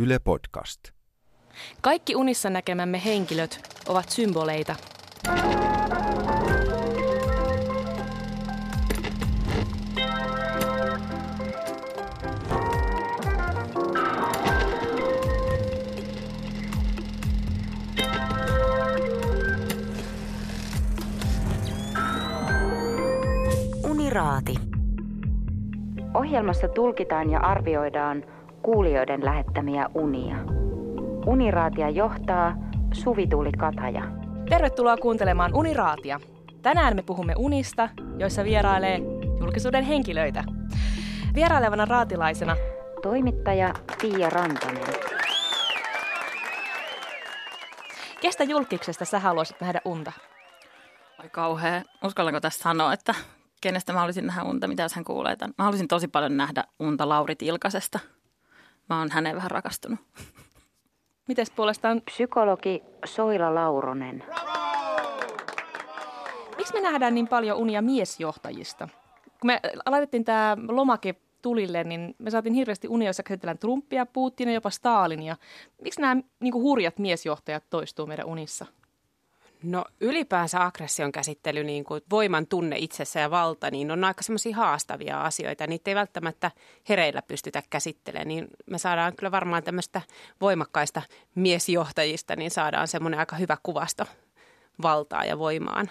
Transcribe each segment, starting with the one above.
Yle Podcast. Kaikki unissa näkemämme henkilöt ovat symboleita. Uniraati. Ohjelmassa tulkitaan ja arvioidaan kuulijoiden lähettämiä unia. Uniraatia johtaa Suvi-Tuuli Kataja. Tervetuloa kuuntelemaan Uniraatia. Tänään me puhumme unista, joissa vierailee julkisuuden henkilöitä. Vierailevana raatilaisena Toimittaja Pia Rantanen. kestä julkiksesta sä haluaisit nähdä unta? Oi kauhea. Uskallanko tässä sanoa, että kenestä mä haluaisin nähdä unta, mitä jos hän kuulee tämän? Mä haluaisin tosi paljon nähdä unta Lauri Tilkasesta. Mä oon häneen vähän rakastunut. Mites puolestaan, Psykologi Soila Lauronen. miksi me nähdään niin paljon unia miesjohtajista? Kun me laitettiin tämä lomake tulille, niin me saatiin hirveästi unia, joissa käsitellään Trumpia, Putinia, jopa Stalinia. Miksi nämä niin hurjat miesjohtajat toistuu meidän unissa? No ylipäänsä aggression käsittely, niin kuin voiman tunne itsessä ja valta, niin on aika semmoisia haastavia asioita. Niitä ei välttämättä hereillä pystytä käsittelemään, niin me saadaan kyllä varmaan tämmöistä voimakkaista miesjohtajista, niin saadaan semmoinen aika hyvä kuvasto valtaa ja voimaan.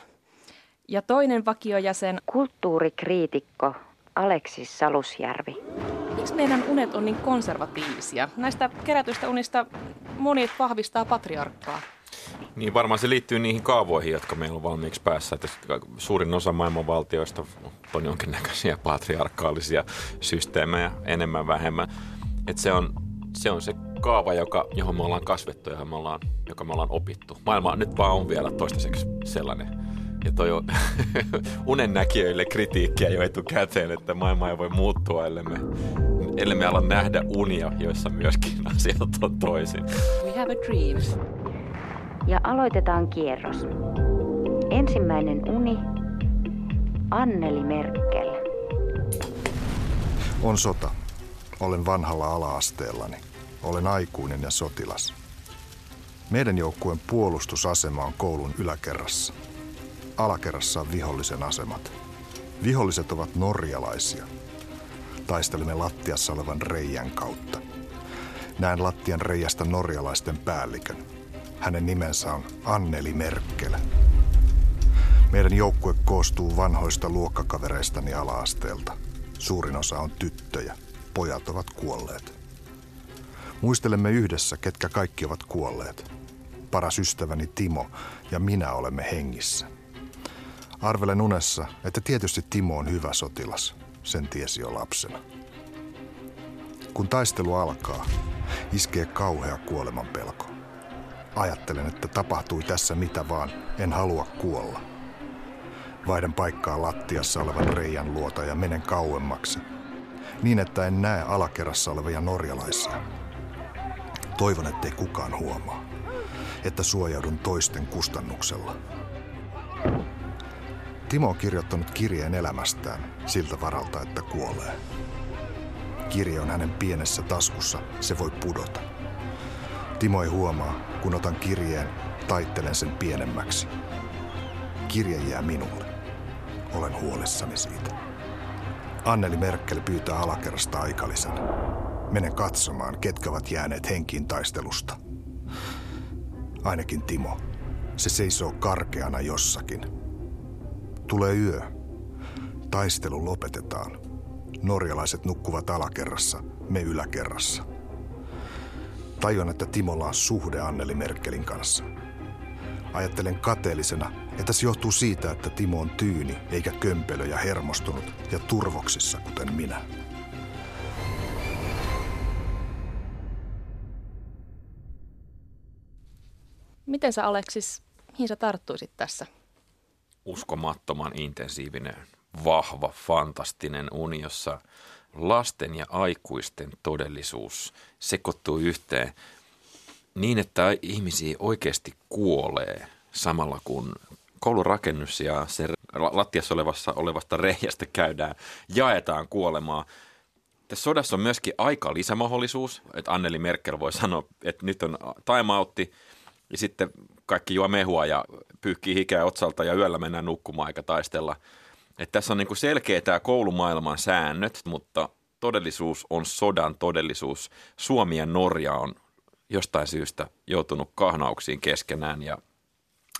Ja toinen vakiojäsen, Kulttuurikriitikko Aleksis Salusjärvi. miksi meidän unet on niin konservatiivisia? Näistä kerätyistä unista monet vahvistaa patriarkkaa. Niin varmaan se liittyy niihin kaavoihin, jotka meillä on valmiiksi päässä. Että suurin osa maailman valtioista on jonkinnäköisiä patriarkaalisia systeemejä enemmän vähemmän. Että se on se, on se kaava, joka, johon me ollaan kasvettu ja me ollaan, joka me ollaan opittu. Maailma nyt vaan on vielä toistaiseksi sellainen. Ja toi on unennäkijöille kritiikkiä jo etukäteen, että maailma ei voi muuttua, ellei me, ellei me ala nähdä unia, joissa myöskin asiat on toisin. We have a dream. Ja aloitetaan kierros. Ensimmäinen uni. Anneli Merkel. On sota. Olen vanhalla ala-asteellani. Olen aikuinen ja sotilas. Meidän joukkueen puolustusasema on koulun yläkerrassa. Alakerrassa on vihollisen asemat. Viholliset ovat norjalaisia. Taistelemme lattiassa olevan reijän kautta. Näen lattian reijästä norjalaisten päällikön. Hänen nimensä on Anneli Merkel. Meidän joukkue koostuu vanhoista luokkakavereistani ala-asteelta. Suurin osa on tyttöjä. Pojat ovat kuolleet. Muistelemme yhdessä, ketkä kaikki ovat kuolleet. Paras ystäväni Timo ja minä olemme hengissä. Arvelen unessa, että tietysti Timo on hyvä sotilas. Sen tiesi jo lapsena. Kun taistelu alkaa, iskee kauhea kuoleman pelko. Ajattelen, että tapahtui tässä mitä vaan, en halua kuolla. Vaihdan paikkaa lattiassa olevan reijän luota ja menen kauemmaksi. Niin, että en näe alakerrassa olevia norjalaisia. Toivon, ettei kukaan huomaa. Että suojaudun toisten kustannuksella. Timo on kirjoittanut kirjeen elämästään siltä varalta, että kuolee. Kirje on hänen pienessä taskussa, se voi pudota. Timo ei huomaa, kun otan kirjeen, taittelen sen pienemmäksi. Kirje jää minulle. Olen huolissani siitä. Anneli Merkel pyytää alakerrasta aikalisen. Menen katsomaan, ketkä ovat jääneet henkiin taistelusta. Ainakin Timo. Se seisoo karkeana jossakin. Tulee yö. Taistelu lopetetaan. Norjalaiset nukkuvat alakerrassa, me yläkerrassa. Tajuan, että Timolla on suhde Anneli Merkelin kanssa. Ajattelen kateellisena, että se johtuu siitä, että Timo on tyyni eikä kömpelö ja hermostunut ja turvoksissa kuten minä. Miten sä Aleksis, mihin sä tarttuisit tässä? uskomattoman intensiivinen, vahva, fantastinen uni, jossa lasten ja aikuisten todellisuus sekoittuu yhteen niin, että ihmisiä oikeasti kuolee samalla kun koulurakennus ja se lattiassa olevassa, olevasta reiästä käydään, jaetaan kuolemaa. Tässä sodassa on myöskin aika lisämahdollisuus, että Anneli Merkel voi sanoa, että nyt on timeoutti ja sitten kaikki juo mehua ja pyyhkii hikeä otsalta ja yöllä mennään nukkumaan eikä taistella. Että tässä on niin kuin selkeä tämä koulumaailman säännöt, mutta todellisuus on sodan todellisuus. Suomi ja Norja on jostain syystä joutunut kahnauksiin keskenään ja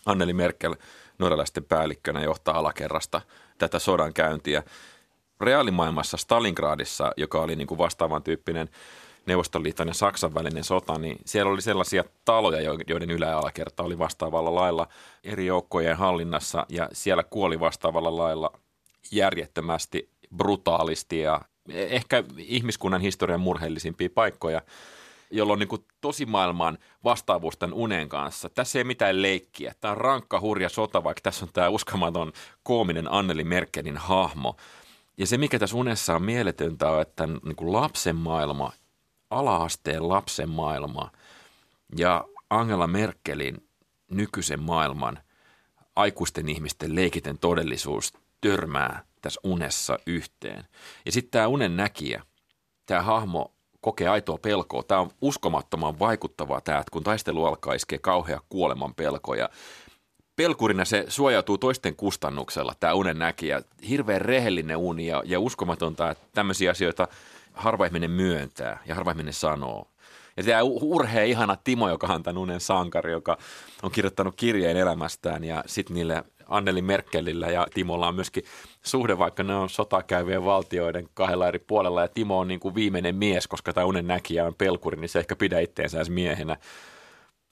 Anneli Merkel norjalaisten päällikkönä johtaa alakerrasta tätä sodan käyntiä. Reaalimaailmassa Stalingradissa, joka oli niin kuin vastaavan tyyppinen Neuvostoliiton ja Saksan välinen sota, niin siellä oli sellaisia taloja, joiden ylä- ja alakerta oli vastaavalla lailla eri joukkojen hallinnassa ja siellä kuoli vastaavalla lailla järjettömästi, brutaalisti ja ehkä ihmiskunnan historian murheellisimpia paikkoja – jolloin niin tosi maailman vastaavuus tämän unen kanssa. Tässä ei mitään leikkiä. Tämä on rankka, hurja sota, vaikka tässä on tämä uskomaton koominen Anneli Merkelin hahmo. Ja se, mikä tässä unessa on mieletöntä, on, että niin kuin lapsen maailma, alaasteen lapsen maailma ja Angela Merkelin nykyisen maailman aikuisten ihmisten leikiten todellisuus törmää tässä unessa yhteen. Ja sitten tämä unen näkijä, tämä hahmo kokee aitoa pelkoa. Tämä on uskomattoman vaikuttavaa tämä, että kun taistelu alkaa iskeä kauhea kuoleman pelko ja pelkurina se suojautuu toisten kustannuksella, tämä unen näkijä. Hirveän rehellinen uni ja, ja uskomatonta, että tämmöisiä asioita harva ihminen myöntää ja harva ihminen sanoo. Ja tämä urhea ihana Timo, joka on tämän unen sankari, joka on kirjoittanut kirjeen elämästään ja sitten niille Anneli Merkelillä ja Timolla on myöskin suhde, vaikka ne on sotakäyvien valtioiden kahdella eri puolella ja Timo on niin kuin viimeinen mies, koska tämä unen näkijä on pelkuri, niin se ehkä pidä itteensä miehenä.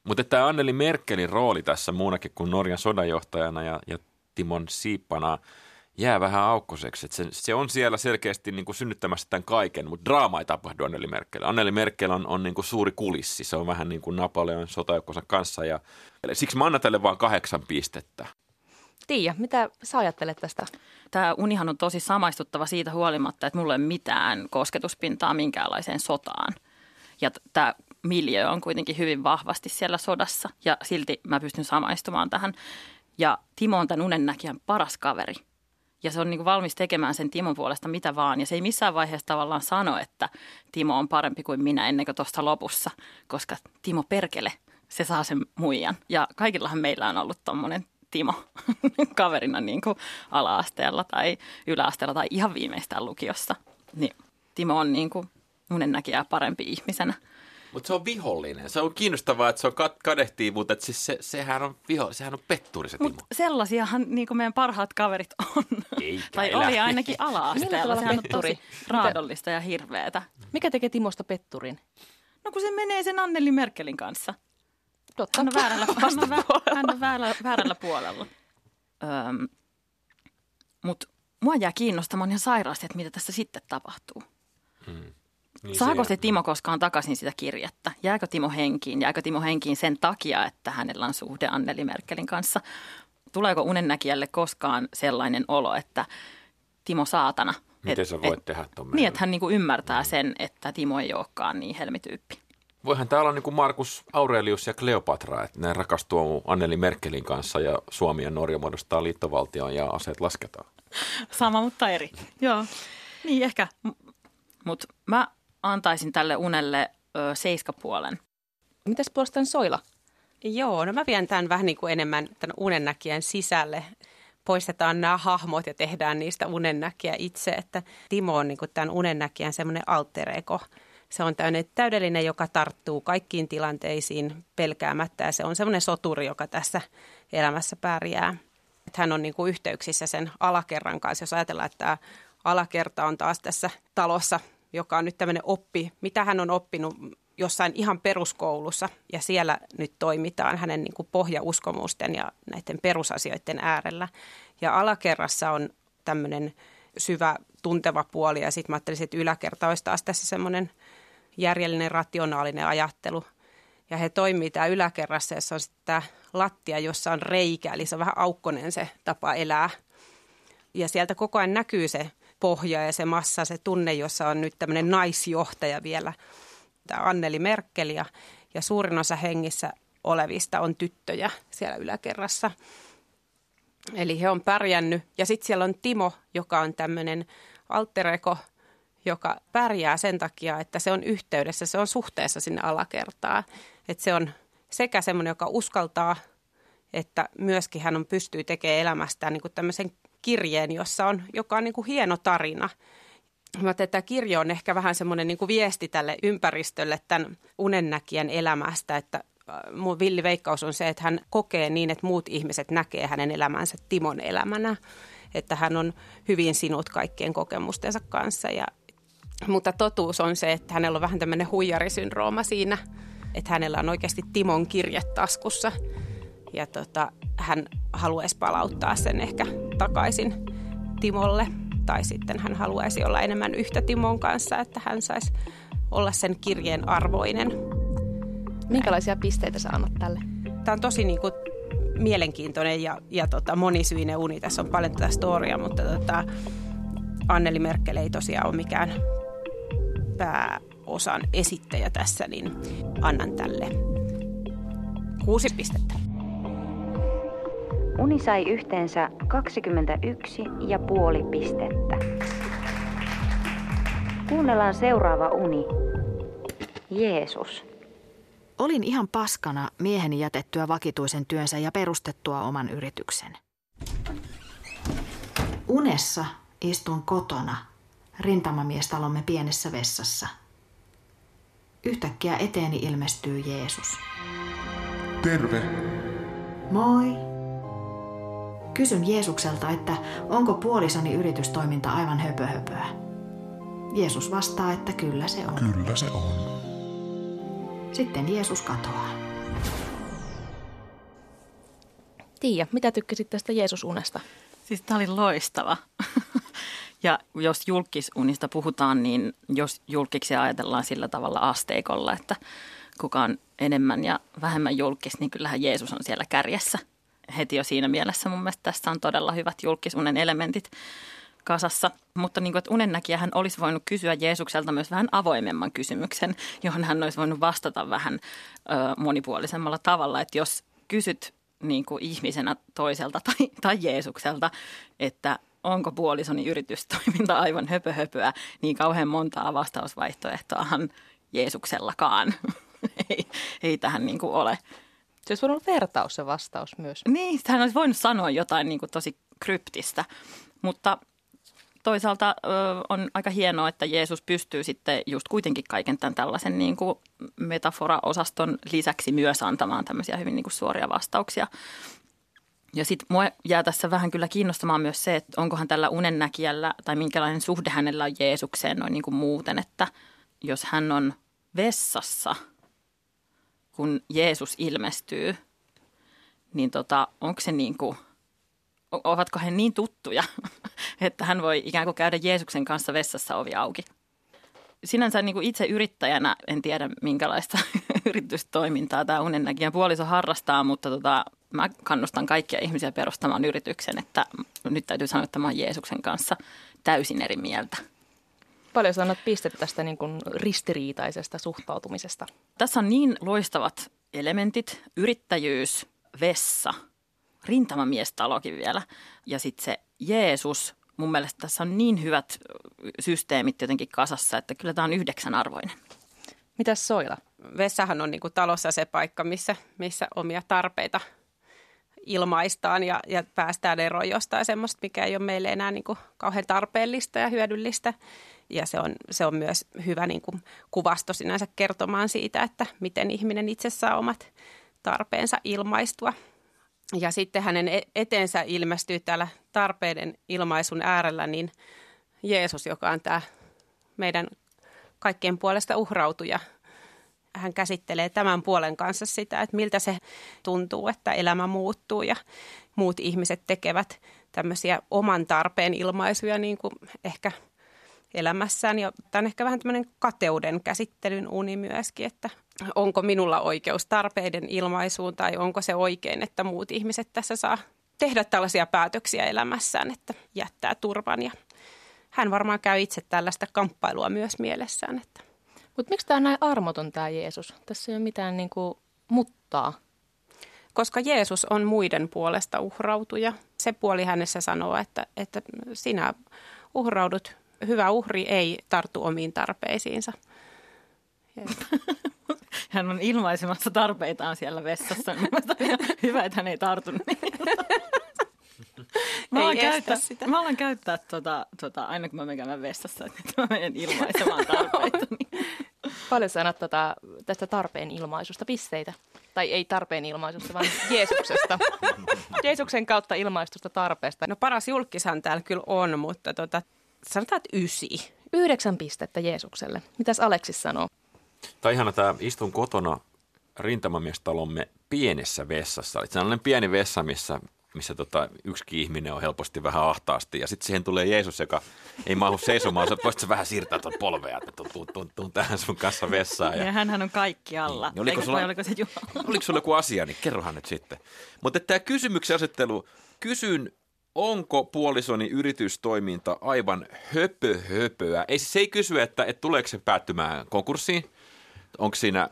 Mutta tämä Anneli Merkelin rooli tässä muunakin kuin Norjan sodanjohtajana ja, ja Timon siippana jää vähän aukkoseksi. se, se on siellä selkeästi niin kuin synnyttämässä tämän kaiken, mutta draama ei tapahdu Anneli Merkel. Anneli Merkel on, on niin kuin suuri kulissi. Se on vähän niin kuin Napoleon sotajoukkonsa kanssa ja siksi mä annan tälle vain kahdeksan pistettä. Tiia, mitä sä ajattelet tästä? Tämä unihan on tosi samaistuttava siitä huolimatta, että mulla ei ole mitään kosketuspintaa minkäänlaiseen sotaan. Ja tämä miljö on kuitenkin hyvin vahvasti siellä sodassa ja silti mä pystyn samaistumaan tähän. Ja Timo on tämän unennäkijän paras kaveri. Ja se on niin kuin valmis tekemään sen Timon puolesta mitä vaan. Ja se ei missään vaiheessa tavallaan sano, että Timo on parempi kuin minä ennen kuin tuosta lopussa. Koska Timo perkele, se saa sen muijan. Ja kaikillahan meillä on ollut tuommoinen Timo kaverina niin kuin ala-asteella tai yläasteella tai ihan viimeistään lukiossa. Niin Timo on niin kuin unennäkijää parempi ihmisenä. Mutta se on vihollinen. Se on kiinnostavaa, että se on kadehtii, mutta et siis se, sehän on viho, sehän on petturi se Timo. Mut sellaisiahan niin kuin meidän parhaat kaverit on. Eikä tai elä. oli ainakin ala-asteella. Sehän on tosi raadollista ja hirveetä. Mikä tekee Timosta petturin? No kun se menee sen Anneli Merkelin kanssa. Totta. Hän on väärällä, hän on, hän on väärällä, väärällä puolella. Öm, Mutta mua jää kiinnostamaan ihan sairaasti, että mitä tässä sitten tapahtuu. Hmm. Niin Saako se, se Timo koskaan takaisin sitä kirjettä? Jääkö Timo henkiin? Jääkö Timo henkiin sen takia, että hänellä on suhde Anneli Merkelin kanssa? Tuleeko unennäkijälle koskaan sellainen olo, että Timo saatana? Miten et, sä voit et, tehdä tuon Niin, että hän niinku ymmärtää mm. sen, että Timo ei olekaan niin helmityyppi. Voihan täällä olla niin kuin Markus Aurelius ja Kleopatra, että ne rakastuu Anneli Merkelin kanssa ja Suomi ja Norja muodostaa liittovaltion ja aseet lasketaan. Sama, mutta eri. Joo, niin ehkä. Mutta mä antaisin tälle unelle ö, seiskapuolen. Mitäs puolestaan Soila? Joo, no mä vien tämän vähän niin kuin enemmän tämän unennäkijän sisälle. Poistetaan nämä hahmot ja tehdään niistä unennäkijä itse, että Timo on niin kuin tämän unennäkijän semmoinen alter ego – se on täydellinen, joka tarttuu kaikkiin tilanteisiin pelkäämättä ja se on semmoinen soturi, joka tässä elämässä pärjää. Että hän on niin kuin yhteyksissä sen alakerran kanssa, jos ajatellaan, että tämä alakerta on taas tässä talossa, joka on nyt tämmöinen oppi, mitä hän on oppinut jossain ihan peruskoulussa ja siellä nyt toimitaan hänen niin kuin pohjauskomusten ja näiden perusasioiden äärellä. Ja alakerrassa on tämmöinen syvä tunteva puoli ja sitten mä ajattelisin, että yläkerta olisi taas tässä semmoinen – järjellinen, rationaalinen ajattelu. Ja he toimii tämä yläkerrassa, jossa on sitten lattia, jossa on reikä, eli se on vähän aukkonen se tapa elää. Ja sieltä koko ajan näkyy se pohja ja se massa, se tunne, jossa on nyt tämmöinen naisjohtaja vielä, tämä Anneli Merkel ja, ja suurin osa hengissä olevista on tyttöjä siellä yläkerrassa. Eli he on pärjännyt. Ja sitten siellä on Timo, joka on tämmöinen altereko, joka pärjää sen takia, että se on yhteydessä, se on suhteessa sinne alakertaan. Että se on sekä semmoinen, joka uskaltaa, että myöskin hän on, pystyy tekemään elämästään niin tämmöisen kirjeen, jossa on, joka on niin kuin hieno tarina. Mä että tämä kirjo on ehkä vähän semmoinen niin kuin viesti tälle ympäristölle tämän unennäkijän elämästä, että äh, mun villi veikkaus on se, että hän kokee niin, että muut ihmiset näkee hänen elämänsä Timon elämänä. Että hän on hyvin sinut kaikkien kokemustensa kanssa. Ja, mutta totuus on se, että hänellä on vähän tämmöinen huijarisyndrooma siinä, että hänellä on oikeasti Timon kirje taskussa. Ja tota, hän haluaisi palauttaa sen ehkä takaisin Timolle. Tai sitten hän haluaisi olla enemmän yhtä Timon kanssa, että hän saisi olla sen kirjeen arvoinen. Minkälaisia pisteitä sä annat tälle? Tämä on tosi niin kuin mielenkiintoinen ja, ja tota, monisyinen uni. Tässä on paljon tätä storia, mutta tota, Anneli Merkel ei tosiaan ole mikään pääosan esittäjä tässä, niin annan tälle kuusi pistettä. Uni sai yhteensä 21 ja puoli pistettä. Kuunnellaan seuraava uni. Jeesus. Olin ihan paskana mieheni jätettyä vakituisen työnsä ja perustettua oman yrityksen. Unessa istun kotona rintamamiestalomme pienessä vessassa. Yhtäkkiä eteeni ilmestyy Jeesus. Terve. Moi. Kysyn Jeesukselta, että onko puolisoni yritystoiminta aivan höpöhöpöä. Jeesus vastaa, että kyllä se on. Kyllä se on. Sitten Jeesus katoaa. Tiia, mitä tykkäsit tästä Jeesusunesta? Siis tämä oli loistava. ja jos julkisunista puhutaan, niin jos julkiksi ajatellaan sillä tavalla asteikolla, että kuka on enemmän ja vähemmän julkis, niin kyllähän Jeesus on siellä kärjessä. Heti jo siinä mielessä mun mielestä tässä on todella hyvät julkisunen elementit kasassa. Mutta niin kuin, että unennäkijähän olisi voinut kysyä Jeesukselta myös vähän avoimemman kysymyksen, johon hän olisi voinut vastata vähän ö, monipuolisemmalla tavalla. Että jos kysyt niin kuin ihmisenä toiselta tai, tai Jeesukselta, että onko puolisoni yritystoiminta aivan höpöhöpöä, niin kauhean montaa vastausvaihtoehtoahan Jeesuksellakaan ei, ei tähän niin kuin ole. Se olisi voinut olla vertaus se vastaus myös. Niin, hän olisi voinut sanoa jotain niin kuin tosi kryptistä, mutta toisaalta ö, on aika hienoa, että Jeesus pystyy sitten just kuitenkin kaiken tämän tällaisen niin kuin metafora-osaston lisäksi myös antamaan tämmöisiä hyvin niin kuin suoria vastauksia. Ja sitten mua jää tässä vähän kyllä kiinnostamaan myös se, että onkohan tällä unennäkijällä tai minkälainen suhde hänellä on Jeesukseen noin niin kuin muuten, että jos hän on vessassa, kun Jeesus ilmestyy, niin tota, onko se niin kuin, ovatko he niin tuttuja, että hän voi ikään kuin käydä Jeesuksen kanssa vessassa ovi auki. Sinänsä niin kuin itse yrittäjänä en tiedä, minkälaista yritystoimintaa tämä unennäkijän puoliso harrastaa, mutta tota, mä kannustan kaikkia ihmisiä perustamaan yrityksen, että nyt täytyy sanoa, että mä oon Jeesuksen kanssa täysin eri mieltä. Paljon sä annat pistettä tästä niin kuin ristiriitaisesta suhtautumisesta? Tässä on niin loistavat elementit, yrittäjyys, vessa, rintamamiestalokin vielä ja sitten se Jeesus, mun mielestä tässä on niin hyvät systeemit jotenkin kasassa, että kyllä tämä on yhdeksän arvoinen. Mitäs Soila? Vessahan on niin kuin talossa se paikka, missä, missä omia tarpeita ilmaistaan ja, ja päästään eroon jostain semmoista, mikä ei ole meille enää niin kuin kauhean tarpeellista ja hyödyllistä. Ja se on, se on myös hyvä niin kuin kuvasto sinänsä kertomaan siitä, että miten ihminen itse saa omat tarpeensa ilmaistua. Ja sitten hänen e-, eteensä ilmestyy täällä tarpeiden ilmaisun äärellä niin Jeesus, joka on tämä meidän kaikkien puolesta uhrautuja. Hän käsittelee tämän puolen kanssa sitä, että miltä se tuntuu, että elämä muuttuu ja muut ihmiset tekevät tämmöisiä oman tarpeen ilmaisuja niin kuin ehkä elämässään. Ja tämä on ehkä vähän tämmöinen kateuden käsittelyn uni myöskin, että onko minulla oikeus tarpeiden ilmaisuun tai onko se oikein, että muut ihmiset tässä saa tehdä tällaisia päätöksiä elämässään, että jättää turvan. Ja hän varmaan käy itse tällaista kamppailua myös mielessään. Että. Mutta miksi tämä on näin armoton tämä Jeesus? Tässä ei ole mitään niin kuin muttaa. Koska Jeesus on muiden puolesta uhrautuja. Se puoli hänessä sanoo, että, että sinä uhraudut hyvä uhri ei tarttu omiin tarpeisiinsa. Hän on ilmaisemassa tarpeitaan siellä vessassa. Niin hyvä, että hän ei tartu niihin. Mä alan, käyttää, sitä. mä alan käyttää tota, tota, aina kun mä menen vessassa, että mä menen ilmaisemaan tarpeita. Niin. Paljon sä annat tota, tästä tarpeen ilmaisusta pisteitä? Tai ei tarpeen ilmaisusta, vaan Jeesuksesta. Jeesuksen kautta ilmaistusta tarpeesta. No paras julkishan täällä kyllä on, mutta tota, sanotaan, että ysi. Yhdeksän pistettä Jeesukselle. Mitäs Aleksis sanoo? Tai ihana tämä istun kotona rintamamiestalomme pienessä vessassa. Eli sellainen pieni vessa, missä missä tota, yksikin ihminen on helposti vähän ahtaasti. Ja sitten siihen tulee Jeesus, joka ei mahu seisomaan. Sä voisit vähän siirtää tuon polvea, että tuun, tuun, tuun, tähän sun kanssa vessaan. Ja, ja hänhän on kaikki alla. Niin. Oliko, sulla, oliko, se oliko sulla joku asia, niin kerrohan nyt sitten. Mutta tämä kysymyksen asettelu, kysyn, onko puolisoni yritystoiminta aivan höpö höpöä? Ei, se ei kysy, että, että tuleeko se päättymään konkurssiin, onko, siinä,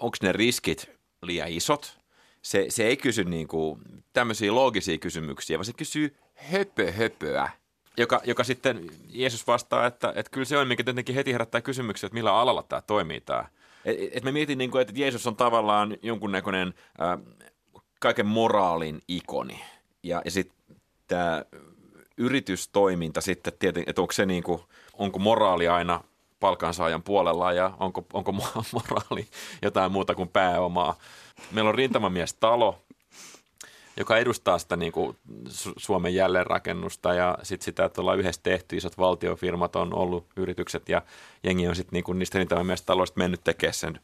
onko ne riskit liian isot – se, se ei kysy niin kuin tämmöisiä loogisia kysymyksiä, vaan se kysyy höpö höpöä, joka, joka sitten Jeesus vastaa, että, että kyllä se on, mikä tietenkin heti herättää kysymyksiä, että millä alalla tämä toimii tämä. Et, et me mietin, niin kuin, että Jeesus on tavallaan jonkunnäköinen äh, kaiken moraalin ikoni. Ja, ja sitten tämä yritystoiminta sitten tietenkin, että onko se niin kuin, onko moraali aina palkansaajan puolella ja onko, onko moraali jotain muuta kuin pääomaa. Meillä on rintamamies talo, joka edustaa sitä niin kuin Suomen jälleenrakennusta ja sitten sitä, että ollaan yhdessä tehty, isot valtiofirmat on ollut yritykset ja jengi on sitten niin niistä rintamamiestaloista mennyt tekemään sen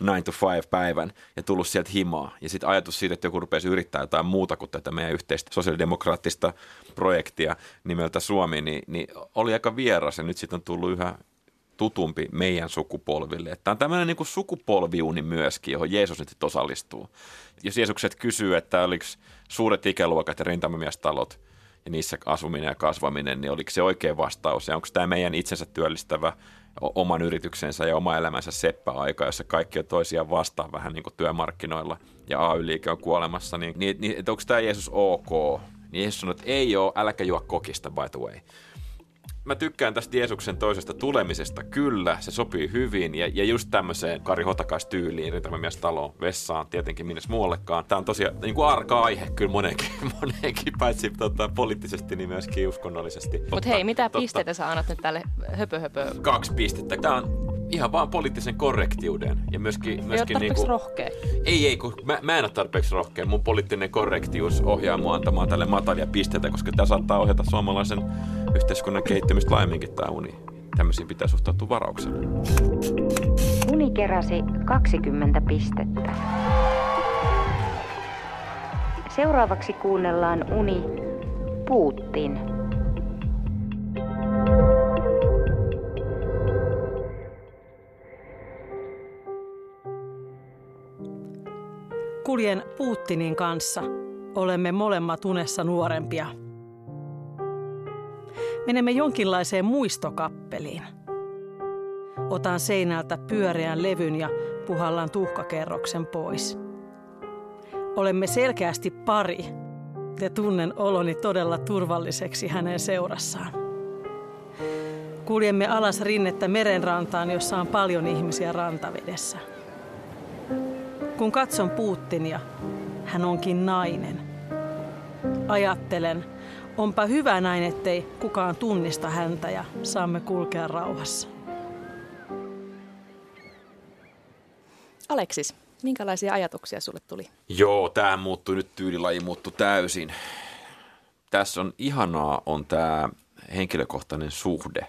9 to 5 päivän ja tullut sieltä himaa. Ja sitten ajatus siitä, että joku rupeaisi yrittää jotain muuta kuin tätä meidän yhteistä sosiaalidemokraattista projektia nimeltä Suomi, niin, niin oli aika vieras ja nyt sitten on tullut yhä tutumpi meidän sukupolville. Tämä on tämmöinen niin sukupolviuni myöskin, johon Jeesus nyt osallistuu. Jos Jeesukset kysyy, että oliko suuret ikäluokat ja rintamamiestalot ja niissä asuminen ja kasvaminen, niin oliko se oikea vastaus ja onko tämä meidän itsensä työllistävä oman yrityksensä ja oma elämänsä seppäaika, jossa kaikki on toisiaan vastaan vähän niin kuin työmarkkinoilla ja AY-liike on kuolemassa, niin, niin, niin onko tämä Jeesus ok? Niin Jeesus sanoi, että ei ole, äläkä juo kokista by the way mä tykkään tästä Jeesuksen toisesta tulemisesta. Kyllä, se sopii hyvin. Ja, ja just tämmöiseen Kari Hotakas tyyliin, rintamies talo vessaan, tietenkin minne muuallekaan. Tämä on tosiaan niin kuin arka aihe kyllä monenkin, monenkin paitsi tota, poliittisesti, niin myöskin uskonnollisesti. Mutta hei, mitä totta. pisteitä sä annat nyt tälle höpö, höpö? Kaksi pistettä. Tämä on ihan vaan poliittisen korrektiuden. Ja myöskin, myöskin ei niinku, rohkea. Ei, ei, kun mä, mä en ole tarpeeksi rohkea. Mun poliittinen korrektius ohjaa mua antamaan tälle matalia pisteitä, koska tämä saattaa ohjata suomalaisen yhteiskunnan kehittymistä laajemminkin tämä uni. Tämmöisiin pitää suhtautua varauksella. Uni keräsi 20 pistettä. Seuraavaksi kuunnellaan Uni Puuttin. Kuljen Putinin kanssa. Olemme molemmat unessa nuorempia. Menemme jonkinlaiseen muistokappeliin. Otan seinältä pyöreän levyn ja puhallan tuhkakerroksen pois. Olemme selkeästi pari ja tunnen oloni todella turvalliseksi hänen seurassaan. Kuljemme alas rinnettä merenrantaan, jossa on paljon ihmisiä rantavedessä. Kun katson Putinia, hän onkin nainen. Ajattelen, onpa hyvä näin, ettei kukaan tunnista häntä ja saamme kulkea rauhassa. Aleksis, minkälaisia ajatuksia sulle tuli? Joo, tämä muuttui nyt, tyylilaji muuttui täysin. Tässä on ihanaa on tämä henkilökohtainen suhde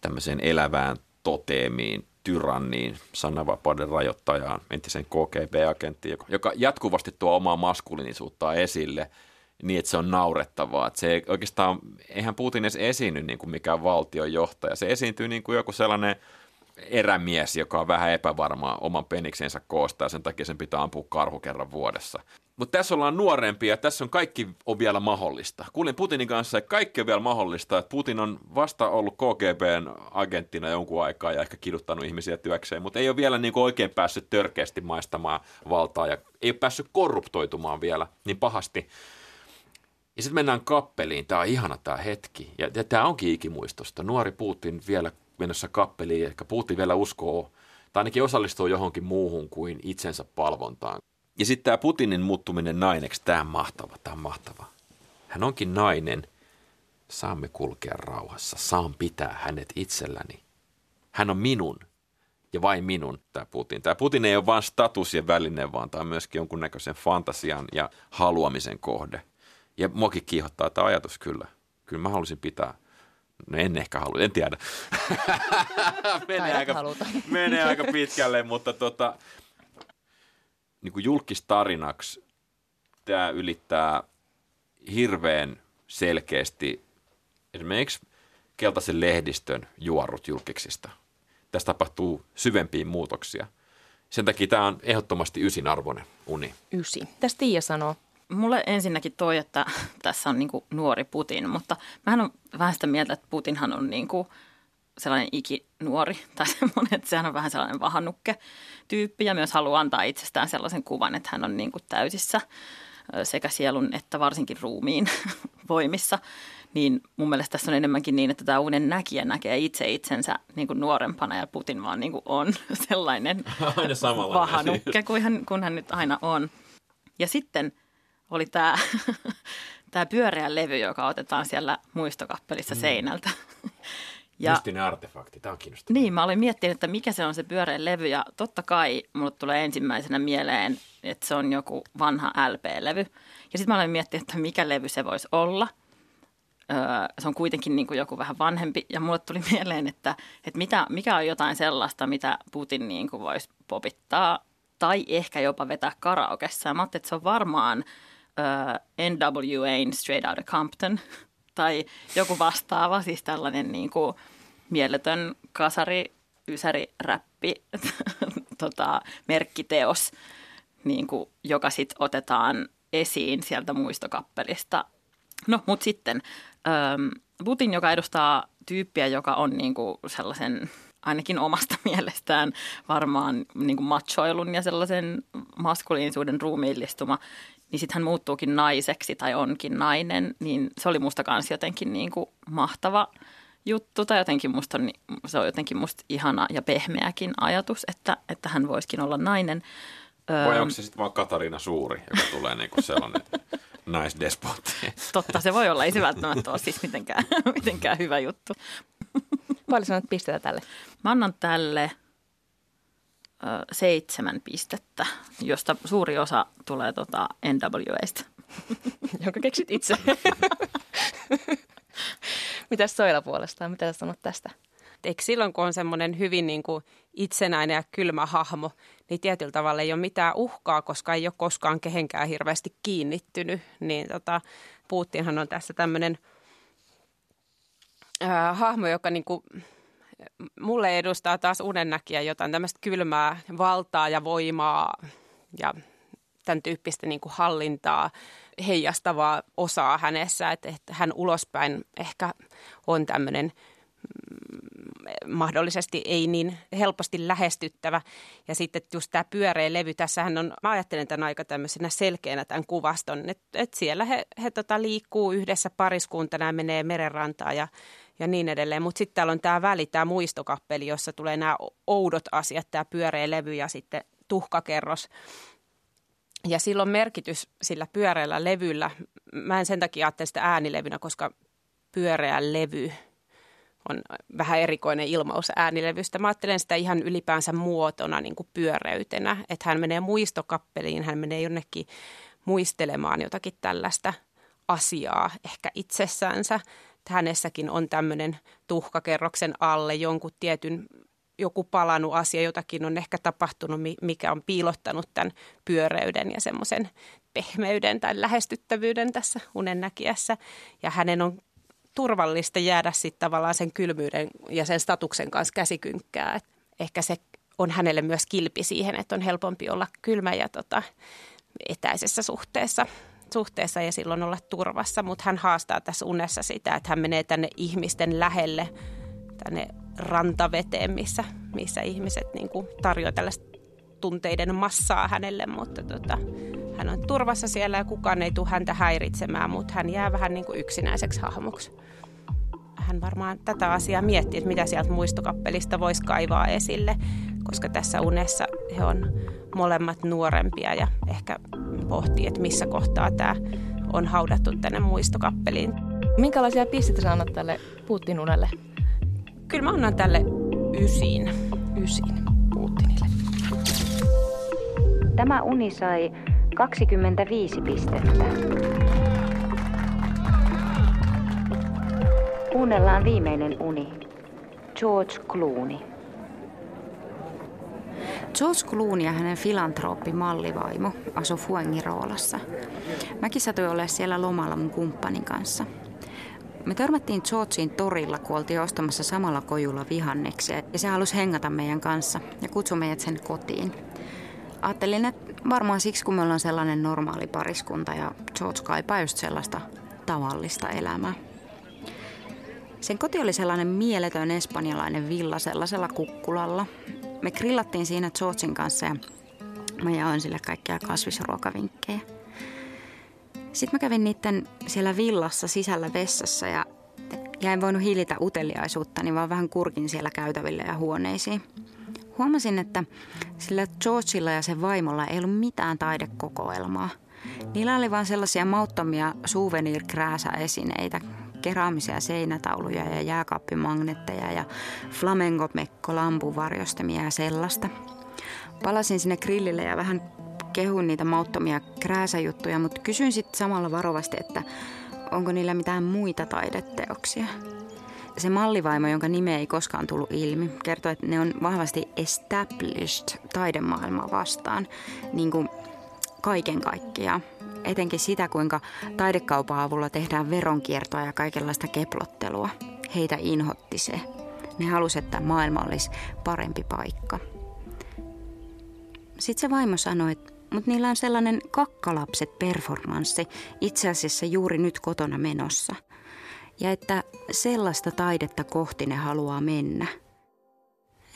tämmöiseen elävään toteemiin, tyranniin, sananvapauden rajoittajaan, entisen KGB-agenttiin, joka jatkuvasti tuo omaa maskuliinisuuttaa esille niin, että se on naurettavaa. Että se oikeastaan, eihän Putin edes esiinny niin kuin mikään valtionjohtaja. Se esiintyy niin kuin joku sellainen erämies, joka on vähän epävarmaa oman peniksensä koosta ja sen takia sen pitää ampua karhu kerran vuodessa. Mutta tässä ollaan nuorempia ja tässä on kaikki on vielä mahdollista. Kuulin Putinin kanssa, että kaikki on vielä mahdollista. Että Putin on vasta ollut KGBn agenttina jonkun aikaa ja ehkä kiduttanut ihmisiä työkseen, mutta ei ole vielä niin oikein päässyt törkeästi maistamaan valtaa ja ei ole päässyt korruptoitumaan vielä niin pahasti. Ja sitten mennään kappeliin. Tämä on ihana tämä hetki. Ja, ja tämä onkin ikimuistosta. Nuori Putin vielä menossa kappeliin. Ehkä Putin vielä uskoo, tai ainakin osallistuu johonkin muuhun kuin itsensä palvontaan. Ja sitten tämä Putinin muuttuminen naineksi, tämä on mahtava, tämä on mahtava. Hän onkin nainen. Saamme kulkea rauhassa. Saan pitää hänet itselläni. Hän on minun ja vain minun tämä Putin. Tämä Putin ei ole vain status ja väline, vaan tämä on myöskin jonkunnäköisen fantasian ja haluamisen kohde. Ja muakin kiihottaa tämä ajatus kyllä. Kyllä mä haluaisin pitää No en ehkä halua, en tiedä. menee, aika, menee aika pitkälle, mutta tota, niin kuin julkistarinaksi tämä ylittää hirveän selkeästi esimerkiksi keltaisen lehdistön juorut julkiksista. Tässä tapahtuu syvempiä muutoksia. Sen takia tämä on ehdottomasti ysin arvoinen uni. Ysi. Tästä Tiia sanoo. Mulle ensinnäkin toi, että tässä on niin nuori Putin, mutta mä on vähän sitä mieltä, että Putinhan on niin kuin sellainen ikinuori tai semmoinen, että sehän on vähän sellainen vahannukke tyyppi ja myös haluaa antaa itsestään sellaisen kuvan, että hän on niin kuin täysissä sekä sielun että varsinkin ruumiin voimissa. Niin mun mielestä tässä on enemmänkin niin, että tämä uuden näkijä näkee itse itsensä niin kuin nuorempana ja Putin vaan niin kuin on sellainen aina vahanukke kuin hän, kun hän nyt aina on. Ja sitten oli tämä, tämä pyöreä levy, joka otetaan siellä muistokappelissa mm. seinältä. Ja, Mystinen artefakti, tämä on kiinnostavaa. Niin, mä olin miettinyt, että mikä se on se pyöreä levy ja totta kai mulle tulee ensimmäisenä mieleen, että se on joku vanha LP-levy. Ja sitten mä olin miettinyt, että mikä levy se voisi olla. Öö, se on kuitenkin niin kuin joku vähän vanhempi ja mulle tuli mieleen, että, että mitä, mikä on jotain sellaista, mitä Putin niin kuin voisi popittaa tai ehkä jopa vetää karaokessa. Ja mä ajattelin, että se on varmaan öö, NWA'n Straight Outta Compton – tai joku vastaava, siis tällainen niin kuin mieletön kasari, ysäri, räppi, tota, merkkiteos, niin kuin, joka sitten otetaan esiin sieltä muistokappelista. No, mutta sitten ähm, Putin, joka edustaa tyyppiä, joka on niin kuin sellaisen ainakin omasta mielestään varmaan niin kuin machoilun ja sellaisen maskuliinisuuden ruumiillistuma, niin sitten hän muuttuukin naiseksi tai onkin nainen, niin se oli musta kanssa jotenkin niin kuin mahtava juttu tai jotenkin musta on, se on jotenkin musta ihana ja pehmeäkin ajatus, että, että hän voisikin olla nainen. Vai onko se sitten vaan Katariina Suuri, joka tulee niin kuin sellainen naisdespotti? Totta, se voi olla. Ei se välttämättä ole siis mitenkään, mitenkään hyvä juttu. Paljon sanot pistetä tälle? Mä annan tälle seitsemän pistettä, josta suuri osa tulee tota NWAsta. Jonka keksit itse. Mitäs Soila puolestaan? Mitä sä sanot tästä? Eikö silloin, kun on semmoinen hyvin niin kuin itsenäinen ja kylmä hahmo, niin tietyllä tavalla ei ole mitään uhkaa, koska ei ole koskaan kehenkään hirveästi kiinnittynyt. Niin tota, Putinhan on tässä tämmöinen äh, hahmo, joka niin kuin mulle edustaa taas unennäkijä jotain tämmöistä kylmää valtaa ja voimaa ja tämän tyyppistä niin kuin hallintaa heijastavaa osaa hänessä, että, että hän ulospäin ehkä on tämmöinen mm, mahdollisesti ei niin helposti lähestyttävä. Ja sitten just tämä pyöreä levy, tässähän on, mä ajattelen tämän aika tämmöisenä selkeänä tämän kuvaston, että, että siellä he, he tota liikkuu yhdessä pariskuntana ja menee merenrantaan ja ja niin edelleen. Mutta sitten täällä on tämä väli, tämä muistokappeli, jossa tulee nämä oudot asiat, tämä pyöreä levy ja sitten tuhkakerros. Ja sillä on merkitys sillä pyöreällä levyllä. Mä en sen takia ajattele sitä äänilevynä, koska pyöreä levy on vähän erikoinen ilmaus äänilevystä. Mä ajattelen sitä ihan ylipäänsä muotona, niin kuin pyöreytenä. Että hän menee muistokappeliin, hän menee jonnekin muistelemaan jotakin tällaista asiaa ehkä itsessänsä hänessäkin on tämmöinen tuhkakerroksen alle jonkun tietyn joku palannut asia, jotakin on ehkä tapahtunut, mikä on piilottanut tämän pyöreyden ja semmoisen pehmeyden tai lähestyttävyyden tässä unennäkijässä. Ja hänen on turvallista jäädä sitten tavallaan sen kylmyyden ja sen statuksen kanssa käsikynkkää. Et ehkä se on hänelle myös kilpi siihen, että on helpompi olla kylmä ja tota, etäisessä suhteessa suhteessa ja silloin olla turvassa, mutta hän haastaa tässä unessa sitä, että hän menee tänne ihmisten lähelle, tänne rantaveteen, missä, missä ihmiset niin kuin tarjoaa tällaista tunteiden massaa hänelle, mutta tota, hän on turvassa siellä ja kukaan ei tule häntä häiritsemään, mutta hän jää vähän niin kuin yksinäiseksi hahmoksi. Hän varmaan tätä asiaa miettii, että mitä sieltä muistokappelista voisi kaivaa esille, koska tässä unessa he on molemmat nuorempia ja ehkä pohtii, että missä kohtaa tämä on haudattu tänne muistokappeliin. Minkälaisia pisteitä sä annat tälle Putin-unelle? Kyllä mä annan tälle ysiin. Ysiin Putinille. Tämä uni sai 25 pistettä. Kuunnellaan viimeinen uni. George Clooney. George Clooney ja hänen filantrooppi mallivaimo asui Fuengiroolassa. Mäkin satuin olla siellä lomalla mun kumppanin kanssa. Me törmättiin Georgein torilla, kun oltiin ostamassa samalla kojulla vihanneksia, ja se halusi hengata meidän kanssa ja kutsui meidät sen kotiin. Ajattelin, että varmaan siksi, kun me ollaan sellainen normaali pariskunta ja George kaipaa just sellaista tavallista elämää. Sen koti oli sellainen mieletön espanjalainen villa sellaisella kukkulalla. Me grillattiin siinä Georgein kanssa ja mä jaoin sille kaikkia kasvisruokavinkkejä. Sitten mä kävin niiden siellä villassa sisällä vessassa ja jäin voinut hillitä niin vaan vähän kurkin siellä käytäville ja huoneisiin. Huomasin, että sillä Georgeilla ja sen vaimolla ei ollut mitään taidekokoelmaa. Niillä oli vain sellaisia mauttomia souvenir esineitä keraamisia seinätauluja ja jääkaappimagneetteja ja flamenco-mekko lampuvarjostamia ja sellaista. Palasin sinne grillille ja vähän kehun niitä mauttomia krääsäjuttuja, mutta kysyin sitten samalla varovasti, että onko niillä mitään muita taideteoksia. Se mallivaimo, jonka nime ei koskaan tullut ilmi, kertoi, että ne on vahvasti established taidemaailmaa vastaan, niin kuin kaiken kaikkiaan etenkin sitä, kuinka taidekaupan avulla tehdään veronkiertoa ja kaikenlaista keplottelua. Heitä inhotti se. Ne halusivat, että maailma olisi parempi paikka. Sitten se vaimo sanoi, että mutta niillä on sellainen kakkalapset performanssi itse asiassa juuri nyt kotona menossa. Ja että sellaista taidetta kohti ne haluaa mennä.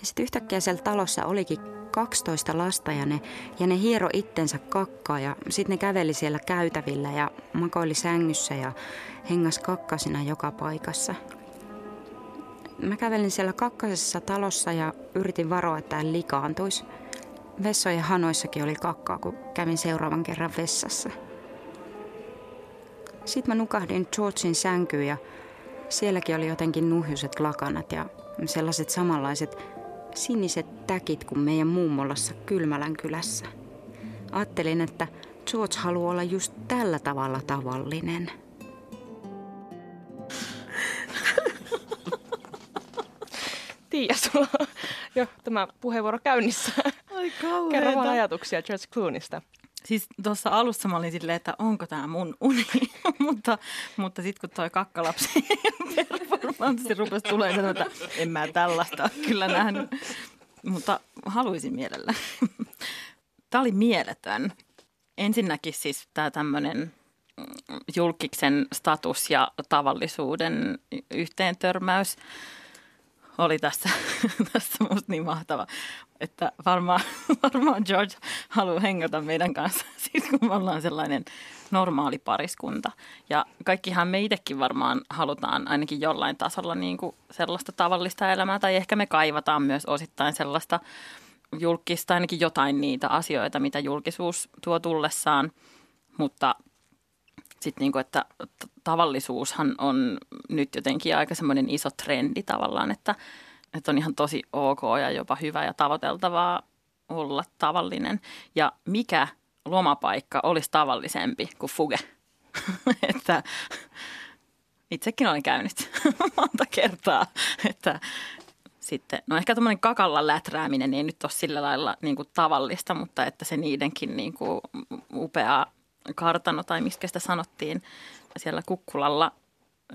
Sitten yhtäkkiä siellä talossa olikin 12 lasta ja ne, ja ne hiero itsensä kakkaa ja sitten ne käveli siellä käytävillä ja makoili sängyssä ja hengas kakkasina joka paikassa. Mä kävelin siellä kakkasessa talossa ja yritin varoa, että en likaantuisi. Vessojen hanoissakin oli kakkaa, kun kävin seuraavan kerran vessassa. Sitten mä nukahdin Georgein sänkyyn ja sielläkin oli jotenkin nuhjuset lakanat ja sellaiset samanlaiset siniset täkit kuin meidän mummolassa Kylmälän kylässä. Ajattelin, että George haluaa olla just tällä tavalla tavallinen. Tiia, sulla on jo tämä puheenvuoro käynnissä. Ai Kerro vaan ajatuksia George Clooneysta. Siis tuossa alussa mä olin silleen, että onko tämä mun uni, mutta, mutta sitten kun toi kakkalapsi performanssi rupesi tulemaan, että en mä tällaista kyllä nähnyt, mutta haluaisin mielellä. Tämä oli mieletön. Ensinnäkin siis tämä tämmöinen julkiksen status ja tavallisuuden yhteentörmäys oli tässä, tässä musta niin mahtava, että varmaan, varmaan George haluaa hengata meidän kanssa, siis kun me ollaan sellainen normaali pariskunta. Ja kaikkihan me itsekin varmaan halutaan ainakin jollain tasolla niin kuin sellaista tavallista elämää, tai ehkä me kaivataan myös osittain sellaista julkista, ainakin jotain niitä asioita, mitä julkisuus tuo tullessaan, mutta sitten niin kuin, että tavallisuushan on nyt jotenkin aika semmoinen iso trendi tavallaan, että, että on ihan tosi ok ja jopa hyvä ja tavoiteltavaa olla tavallinen. Ja mikä lomapaikka olisi tavallisempi kuin Fuge? että itsekin olen käynyt monta kertaa, että sitten, no ehkä tuommoinen kakalla läträäminen ei nyt ole sillä lailla niin kuin tavallista, mutta että se niidenkin niin kuin upea kartano tai mistä sitä sanottiin siellä kukkulalla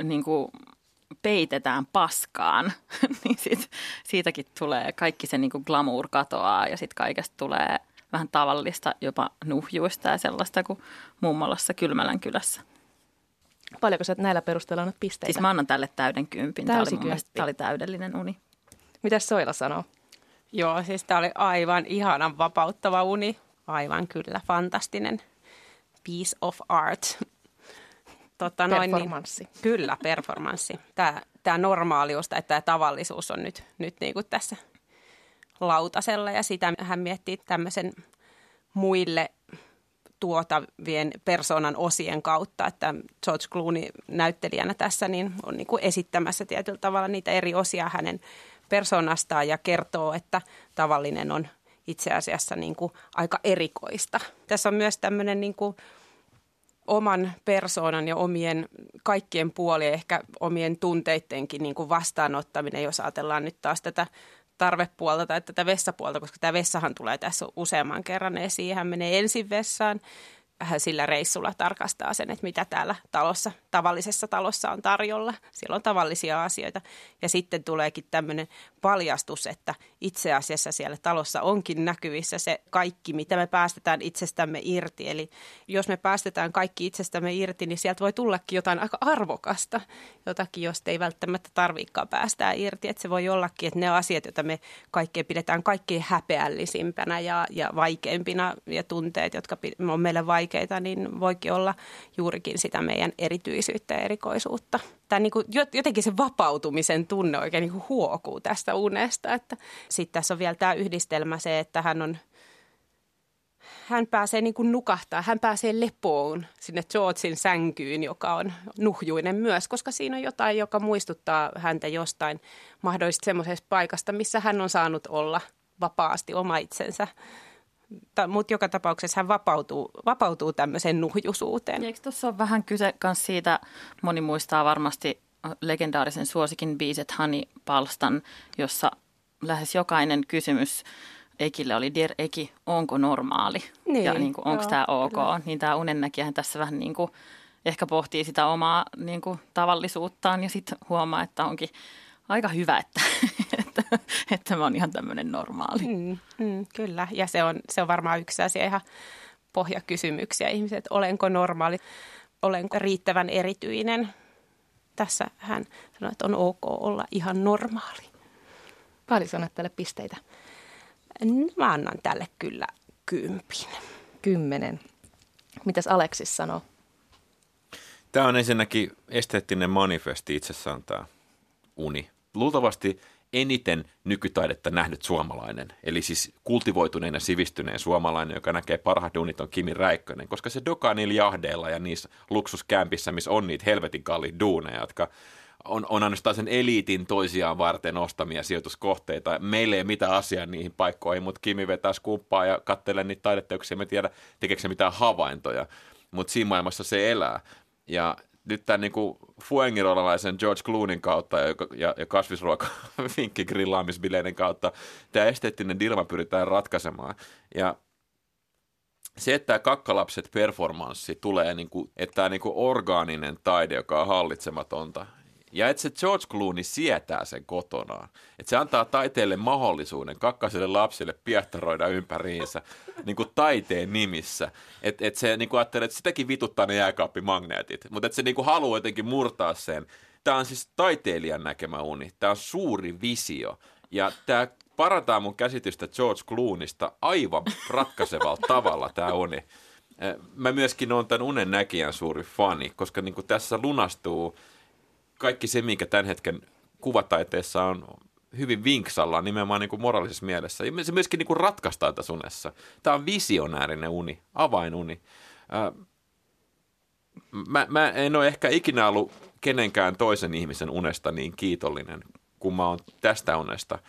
niin kuin peitetään paskaan, niin sit, siitäkin tulee, kaikki se niin kuin glamour katoaa ja sitten kaikesta tulee vähän tavallista, jopa nuhjuista ja sellaista kuin mummolassa Kylmälän kylässä. Paljonko sä näillä perusteella annat pisteitä? Siis mä annan tälle täyden kympin. Tämä oli, mielestä, tämä oli täydellinen uni. Mitä Soila sanoo? Joo, siis tämä oli aivan ihanan vapauttava uni. Aivan kyllä, fantastinen piece of art. Totta, noin, performanssi. Niin, kyllä, performanssi. Tämä, tämä normaalius tai tämä tavallisuus on nyt, nyt niin kuin tässä lautasella ja sitä hän miettii tämmöisen muille tuotavien persoonan osien kautta, että George Clooney näyttelijänä tässä niin on niin kuin esittämässä tietyllä tavalla niitä eri osia hänen persoonastaan ja kertoo, että tavallinen on itse asiassa niin kuin aika erikoista. Tässä on myös tämmöinen niin kuin oman persoonan ja omien kaikkien puolien, ehkä omien tunteittenkin niin kuin vastaanottaminen, jos ajatellaan nyt taas tätä tarvepuolta tai tätä vessapuolta, koska tämä vessahan tulee tässä useamman kerran esiin. Hän menee ensin vessaan, hän sillä reissulla tarkastaa sen, että mitä täällä talossa, tavallisessa talossa on tarjolla. Siellä on tavallisia asioita. Ja sitten tuleekin tämmöinen paljastus, että itse asiassa siellä talossa onkin näkyvissä se kaikki, mitä me päästetään itsestämme irti. Eli jos me päästetään kaikki itsestämme irti, niin sieltä voi tullakin jotain aika arvokasta, jotakin, josta ei välttämättä tarviikaan päästää irti. Että se voi ollakin, että ne asiat, joita me kaikkein pidetään kaikkein häpeällisimpänä ja, ja vaikeimpina ja tunteet, jotka on meille vaikeita, niin voikin olla juurikin sitä meidän erityisyyttä ja erikoisuutta. Tämä niin kuin, jotenkin se vapautumisen tunne oikein niin kuin huokuu tästä unesta. Että sitten tässä on vielä tämä yhdistelmä se, että hän on hän pääsee niin kuin nukahtaa, hän pääsee lepoon sinne Georgein sänkyyn, joka on nuhjuinen myös, koska siinä on jotain, joka muistuttaa häntä jostain mahdollisesti semmoisesta paikasta, missä hän on saanut olla vapaasti oma itsensä. Mutta joka tapauksessa hän vapautuu, vapautuu tämmöiseen nuhjusuuteen. Eikö tuossa ole vähän kyse myös siitä, moni muistaa varmasti legendaarisen suosikin biiset Hani Palstan, jossa lähes jokainen kysymys Ekille oli, Dear Eki, onko normaali? Niin, ja niin kuin, onko tämä ok? Kyllä. Niin tämä unennäkijähän tässä vähän niin kuin, ehkä pohtii sitä omaa niin kuin, tavallisuuttaan ja sitten huomaa, että onkin aika hyvä, että, että, että mä oon ihan tämmöinen normaali. Mm, mm, kyllä, ja se on, se on varmaan yksi asia ihan pohjakysymyksiä ihmiset, olenko normaali, olenko riittävän erityinen. Tässä hän sanoi, että on ok olla ihan normaali. Paljon sanot tälle pisteitä? Mä annan tälle kyllä kympin. Kymmenen. Mitäs Aleksis sanoo? Tämä on ensinnäkin esteettinen manifesti itsessään tämä uni. Luultavasti eniten nykytaidetta nähnyt suomalainen, eli siis kultivoituneen ja sivistyneen suomalainen, joka näkee parhaat unit on Kimi Räikkönen, koska se dokaa niillä jahdeilla ja niissä luksuskämpissä, missä on niitä helvetin kalliita duuneja, jotka on, on ainoastaan sen eliitin toisiaan varten ostamia sijoituskohteita. Meillä ei ole mitään asiaa niihin paikkoihin, mutta Kimi vetää skumppaa ja katselee niitä taideteoksia. Me tiedä, tekeekö se mitään havaintoja, mutta siinä maailmassa se elää. Ja nyt tämän niin kuin fuengirolalaisen George Cloonin kautta ja, ja, ja kasvisruoka grillaamisbileiden kautta tämä esteettinen dilma pyritään ratkaisemaan. Ja se, että tämä kakkalapset performanssi tulee, niin kuin, että tämä niin kuin orgaaninen taide, joka on hallitsematonta, ja että se George Clooney sietää sen kotonaan. Että se antaa taiteelle mahdollisuuden kakkaselle lapsille piehtaroida ympäriinsä niin kuin taiteen nimissä. Että et se niin kuin ajattelee, että sitäkin vituttaa ne jääkaappimagneetit. Mutta että se niin kuin haluaa jotenkin murtaa sen. Tämä on siis taiteilijan näkemä uni. Tämä on suuri visio. Ja tämä parantaa mun käsitystä George Clooneysta aivan ratkaisevalla tavalla tämä uni. Mä myöskin olen tämän unen näkijän suuri fani, koska niin kuin tässä lunastuu – kaikki se, mikä tämän hetken kuvataiteessa on hyvin vinksalla nimenomaan niin kuin moraalisessa mielessä. Ja se myöskin niin kuin ratkaistaan tässä unessa. Tämä on visionäärinen uni, avainuni. mä, mä en ole ehkä ikinä ollut kenenkään toisen ihmisen unesta niin kiitollinen kuin mä oon tästä unesta.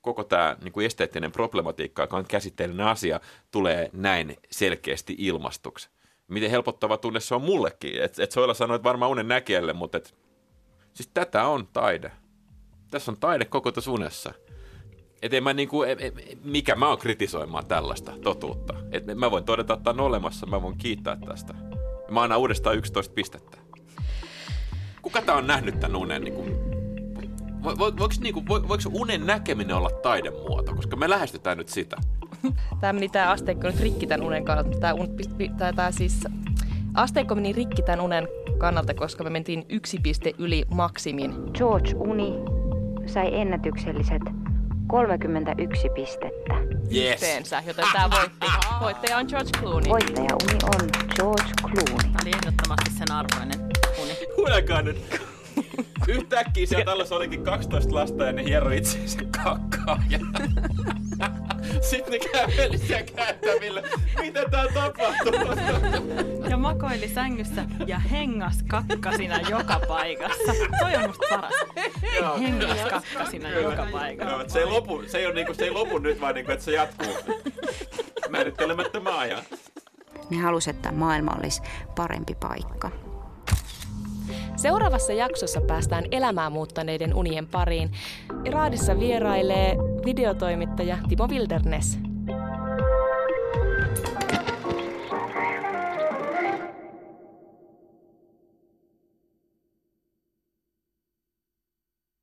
Koko tämä niin kuin esteettinen problematiikka, joka on käsitteellinen asia, tulee näin selkeästi ilmastuksi. Miten helpottava tunne se on mullekin. Et, et Soila sanoi, että varmaan unen näkijälle, mutta et Siis tätä on taide. Tässä on taide koko tässä unessa. Et en mä niinku, e, e, mikä mä oon kritisoimaan tällaista totuutta. Et mä voin todeta, että on olemassa, mä voin kiittää tästä. Mä annan uudestaan 11 pistettä. Kuka tää on nähnyt tän unen? Niinku, vo, vo, voiko, niinku, vo, voiko unen näkeminen olla taidemuoto? Koska me lähestytään nyt sitä. Tämä meni tämä asteikko nyt rikki tämän unen kannalta. Tämä, un, siis, asteikko meni rikki tämän unen kannalta, koska me mentiin yksi piste yli maksimin. George Uni sai ennätykselliset 31 pistettä. Yes. Yhteensä, joten tämä voitti. Voittaja on George Clooney. Voittaja uni on George Clooney. Tämä oli ehdottomasti sen arvoinen uni. Kuulekaa nyt. Yhtäkkiä siellä talossa olikin 12 lasta ja ne hiero itseensä kakkaa. Ja... Sitten ne käveli siellä käytävillä. Mitä tää tapahtuu? Ja makoili sängyssä ja hengas kakkasina joka paikassa. Toi on musta paras. Hengas kakkasina joka paikassa. Joo, se ei lopu, se ei, ole niinku, se ei lopu nyt, vaan niinku, että se jatkuu. Määrittelemättä ajan. Ne halusivat, että maailma olisi parempi paikka. Seuraavassa jaksossa päästään elämää muuttaneiden unien pariin. Raadissa vierailee videotoimittaja Timo Wilderness.